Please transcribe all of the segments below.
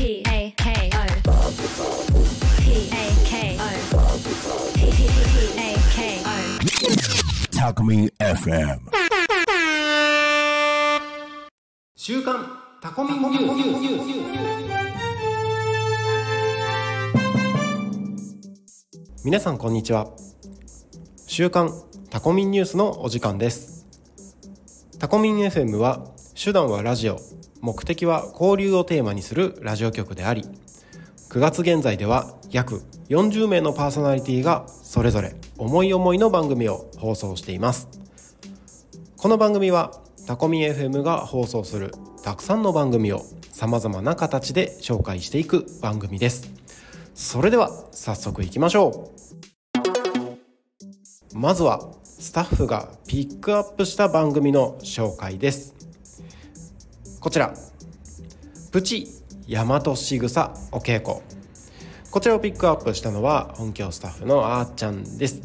P A K O P A K O P A K O Talk FM. 週刊タコミンニュース。皆さんこんにちは。週刊タコミンニュースのお時間です。タコミン FM は手段はラジオ。目的は交流をテーマにするラジオ局であり9月現在では約40名のパーソナリティがそれぞれ思い思いの番組を放送しています。この番組はタコミ FM が放送するたくさんの番組をさまざまな形で紹介していく番組です。それでは早速いきましょう。まずはスタッフがピックアップした番組の紹介です。こちら。プチ大和しぐさお稽古。こちらをピックアップしたのは本協スタッフのあーちゃんです。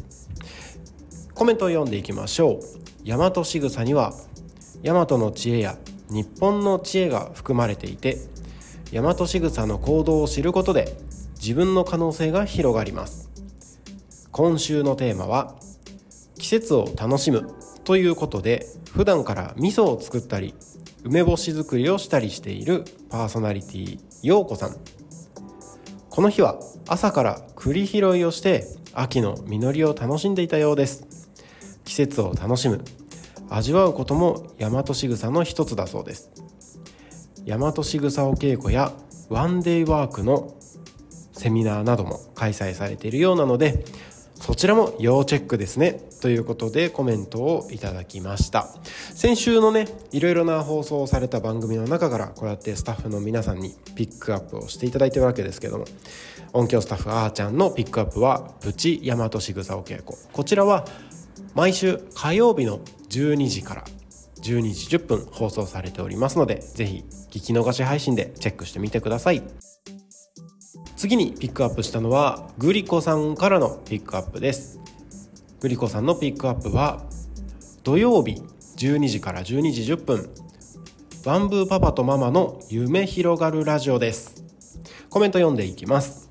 コメントを読んでいきましょう。大和しぐさには大和の知恵や日本の知恵が含まれていて大和しぐさの行動を知ることで自分の可能性が広がります。今週のテーマは季節を楽しむということで普段から味噌を作ったり梅干し作りをしたりしているパーソナリティようこさん。この日は朝から栗拾いをして秋の実りを楽しんでいたようです。季節を楽しむ。味わうことも大和しぐさの一つだそうです。大和しぐさお稽古やワンデイワークのセミナーなども開催されているようなのでそちらも要チェックですね。ということでコメントをいただきました。先週のねいろいろな放送された番組の中からこうやってスタッフの皆さんにピックアップをしていただいてるわけですけども音響スタッフあーちゃんのピックアップはプチ大和しぐさお稽古こちらは毎週火曜日の12時から12時10分放送されておりますのでぜひ聞き逃し配信でチェックしてみてください。次にピックアップしたのはグリコさんからのピックアップです。グリコさんのピックアップは土曜日12時から12時10分バンブーパパとママの夢広がるラジオです。コメント読んでいきます。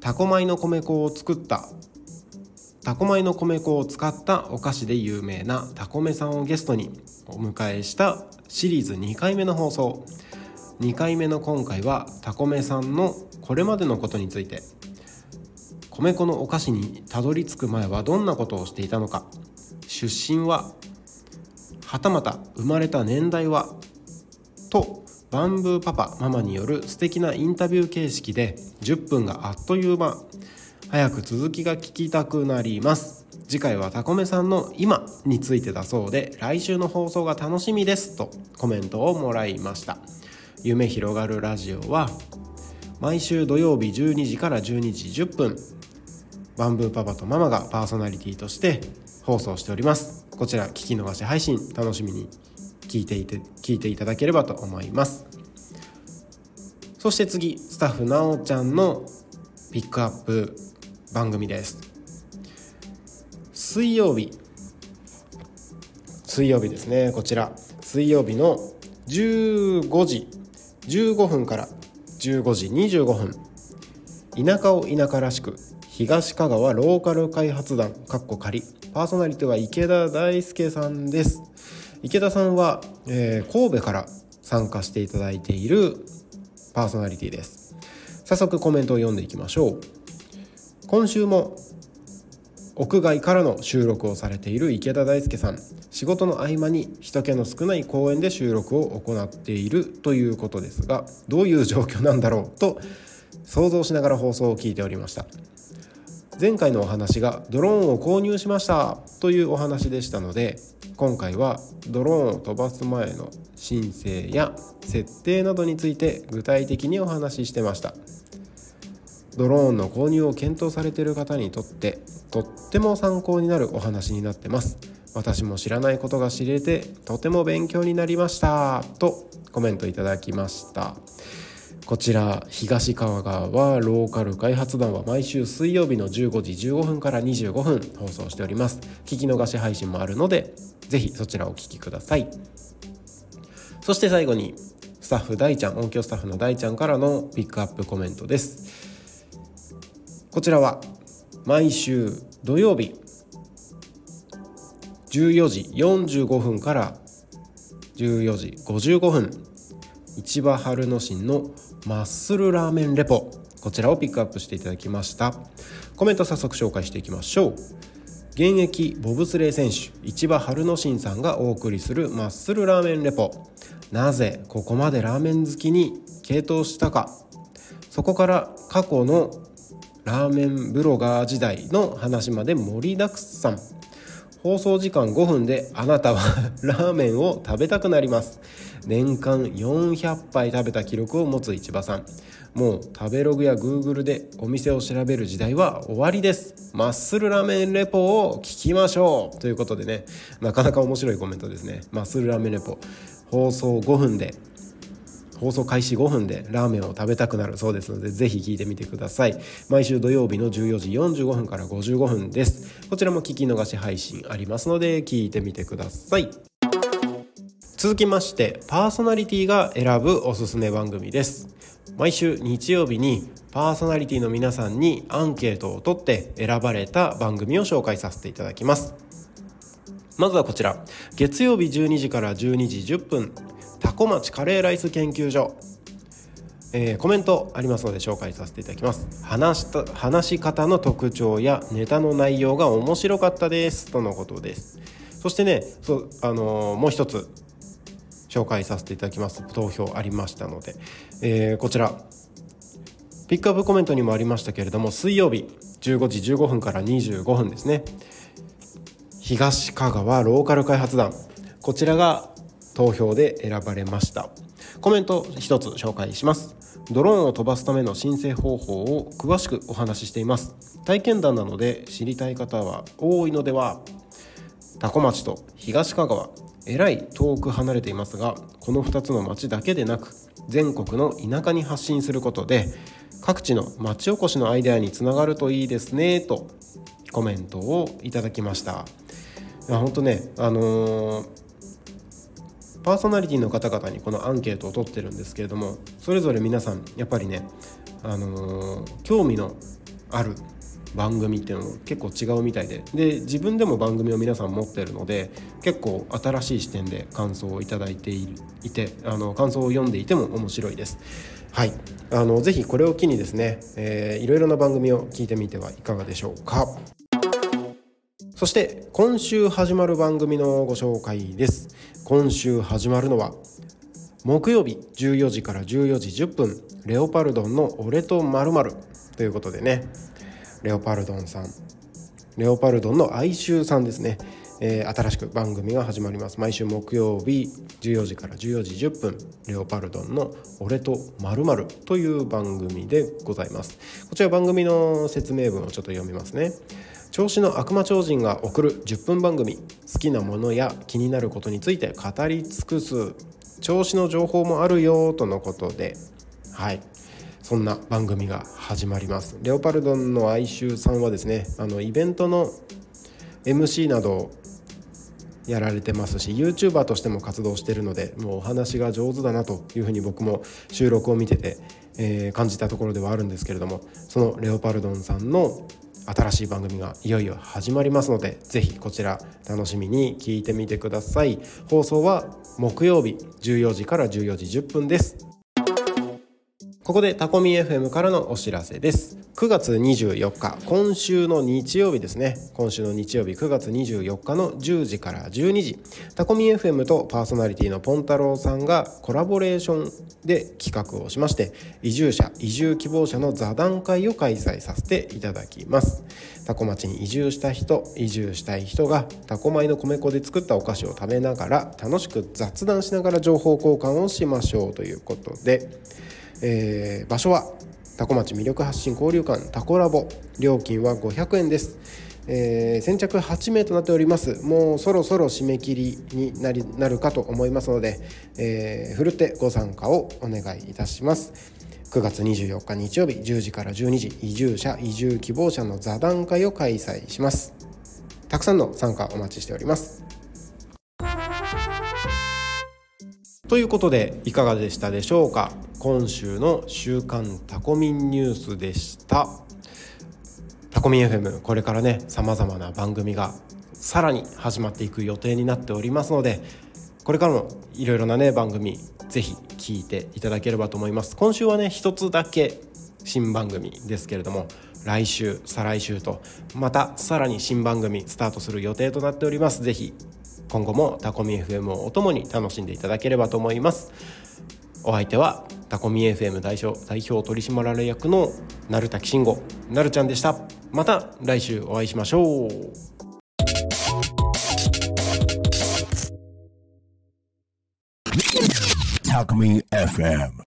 タコ米の米粉を作ったタコ米の米粉を使ったお菓子で有名なタコメさんをゲストにお迎えしたシリーズ2回目の放送。2回目の今回はタコメさんのこれまでのことについて米粉のお菓子にたどり着く前はどんなことをしていたのか出身ははたまた生まれた年代はとバンブーパパママによる素敵なインタビュー形式で10分があっという間早く続きが聞きたくなります。次回はタコメさんの今についてだそうで来週の放送が楽しみですとコメントをもらいました。夢広がるラジオは毎週土曜日12時から12時10分。バンブーパパとママがパーソナリティとして放送しております。こちら聞き逃し配信楽しみに聞いていて聞いていただければと思います。そして次スタッフなおちゃんのピックアップ番組です。水曜日。水曜日ですねこちら。水曜日の15時15分から15時25分。田舎を田舎らしく東香川ローカル開発団かっこ仮パーソナリティは池田大輔さんです。池田さんは、えー神戸から参加していただいているパーソナリティです。早速コメントを読んでいきましょう。今週も屋外からの収録をされている池田大輔さん。仕事の合間に人気の少ない公園で収録を行っているということですがどういう状況なんだろう？と想像しながら放送を聞いておりました。前回のお話がドローンを購入しましたというお話でしたので今回はドローンを飛ばす前の申請や設定などについて具体的にお話ししてました。ドローンの購入を検討されている方にとってとっても参考になるお話になってます。私も知らないことが知れてとても勉強になりました。とコメントいただきました。こちら東川川ローカル開発団は毎週水曜日の15時15分から25分放送しております。聞き逃し配信もあるのでぜひそちらをお聞きください。そして最後にスタッフ大ちゃん音響スタッフの大ちゃんからのピックアップコメントです。こちらは毎週土曜日14時45分から14時55分市場春野市のマッスルラーメンレポこちらをピックアップしていただきました。コメント早速紹介していきましょう。現役ボブスレー選手市場春野新さんがお送りするマッスルラーメンレポ。なぜここまでラーメン好きに傾倒したか。そこから過去のラーメンブロガー時代の話まで盛りだくさん。放送時間5分であなたは ラーメンを食べたくなります。年間400杯食べた記録を持つ市場さん。もう食べログや Google でお店を調べる時代は終わりです。マッスルラーメンレポを聞きましょう。ということでねなかなか面白いコメントですね。マッスルラーメンレポ。放送5分で放送開始5分でラーメンを食べたくなるそうですのでぜひ聞いてみてください。毎週土曜日の14時45分から55分です。こちらも聞き逃し配信ありますので聞いてみてください。続きましてパーソナリティが選ぶおすすめ番組です。毎週日曜日にパーソナリティの皆さんにアンケートを取って選ばれた番組を紹介させていただきます。まずはこちら。月曜日12時から12時10分。タコ町カレーライス研究所。えー、コメントありますので紹介させていただきます。話した話し方の特徴やネタの内容が面白かったです。とのことです。そしてねそあのー、もう一つ紹介させていただきます。投票ありましたので、えー、こちら。ピックアップコメントにもありましたけれども水曜日15時15分から25分ですね。東香川ローカル開発団。こちらが投票で選ばれました。コメント一つ紹介します。ドローンを飛ばすための申請方法を詳しくお話ししています。体験談なので知りたい方は多いのでは。多古町と東香川えらい遠く離れていますがこの2つの町だけでなく全国の田舎に発信することで各地の町おこしのアイデアにつながるといいですねとコメントをいただきました。いや本当ねあのーパーソナリティの方々にこのアンケートを取ってるんですけれどもそれぞれ皆さんやっぱりね、あのー、興味のある番組っていうのも結構違うみたいでで自分でも番組を皆さん持ってるので結構新しい視点で感想をいただいていてあの感想を読んでいても面白いです。はいあのぜひこれを機にですね、えー、いろいろな番組を聞いてみてはいかがでしょうか。そして今週始まる番組のご紹介です。今週始まるのは木曜日14時から14時10分レオパルドンの俺とまるということでね。レオパルドンさんレオパルドンの哀愁さんですね、えー、新しく番組が始まります。毎週木曜日14時から14時10分レオパルドンの俺とまるという番組でございます。こちら番組の説明文をちょっと読みますね。調子の悪魔超人が送る10分番組好きなものや気になることについて語り尽くす調子の情報もあるよとのことではい。そんな番組が始まります。レオパルドンの哀愁さんはですねあのイベントの MC などやられてますし YouTuber としても活動してるのでもうお話が上手だなというふうに僕も収録を見てて、えー、感じたところではあるんですけれどもそのレオパルドンさんの新しい番組がいよいよ始まりますのでぜひこちら楽しみに聞いてみてください。放送は木曜日14時から14時10分です。ここでタコミ FM からのお知らせです。9月24日今週の日曜日ですね。今週の日曜日9月24日の10時から12時。タコミ FM とパーソナリティのポンタロウさんがコラボレーションで企画をしまして移住者移住希望者の座談会を開催させていただきます。タコ町に移住した人移住したい人がタコ米の米粉で作ったお菓子を食べながら楽しく雑談しながら情報交換をしましょうということで。えー、場所はタコ町魅力発信交流館タコラボ料金は500円です、えー、先着8名となっております。もうそろそろ締め切りになりなるかと思いますので、えー、ふるってご参加をお願いいたします。9月24日日曜日10時から12時移住者移住希望者の座談会を開催します。たくさんの参加お待ちしております。ということでいかがでしたでしょうか？今週の週刊タコミンニュースでした。タコミン FM これからねさまざまな番組がさらに始まっていく予定になっておりますのでこれからもいろいろなね番組ぜひ聞いていただければと思います。今週はね一つだけ新番組ですけれども来週再来週とまたさらに新番組スタートする予定となっております。ぜひ今後もタコミ FM をお供に楽しんでいただければと思いますお相手はタコミ FM 代表代表取締役の鳴滝慎吾なるちゃんでしたまた来週お会いしましょう Talk Me FM.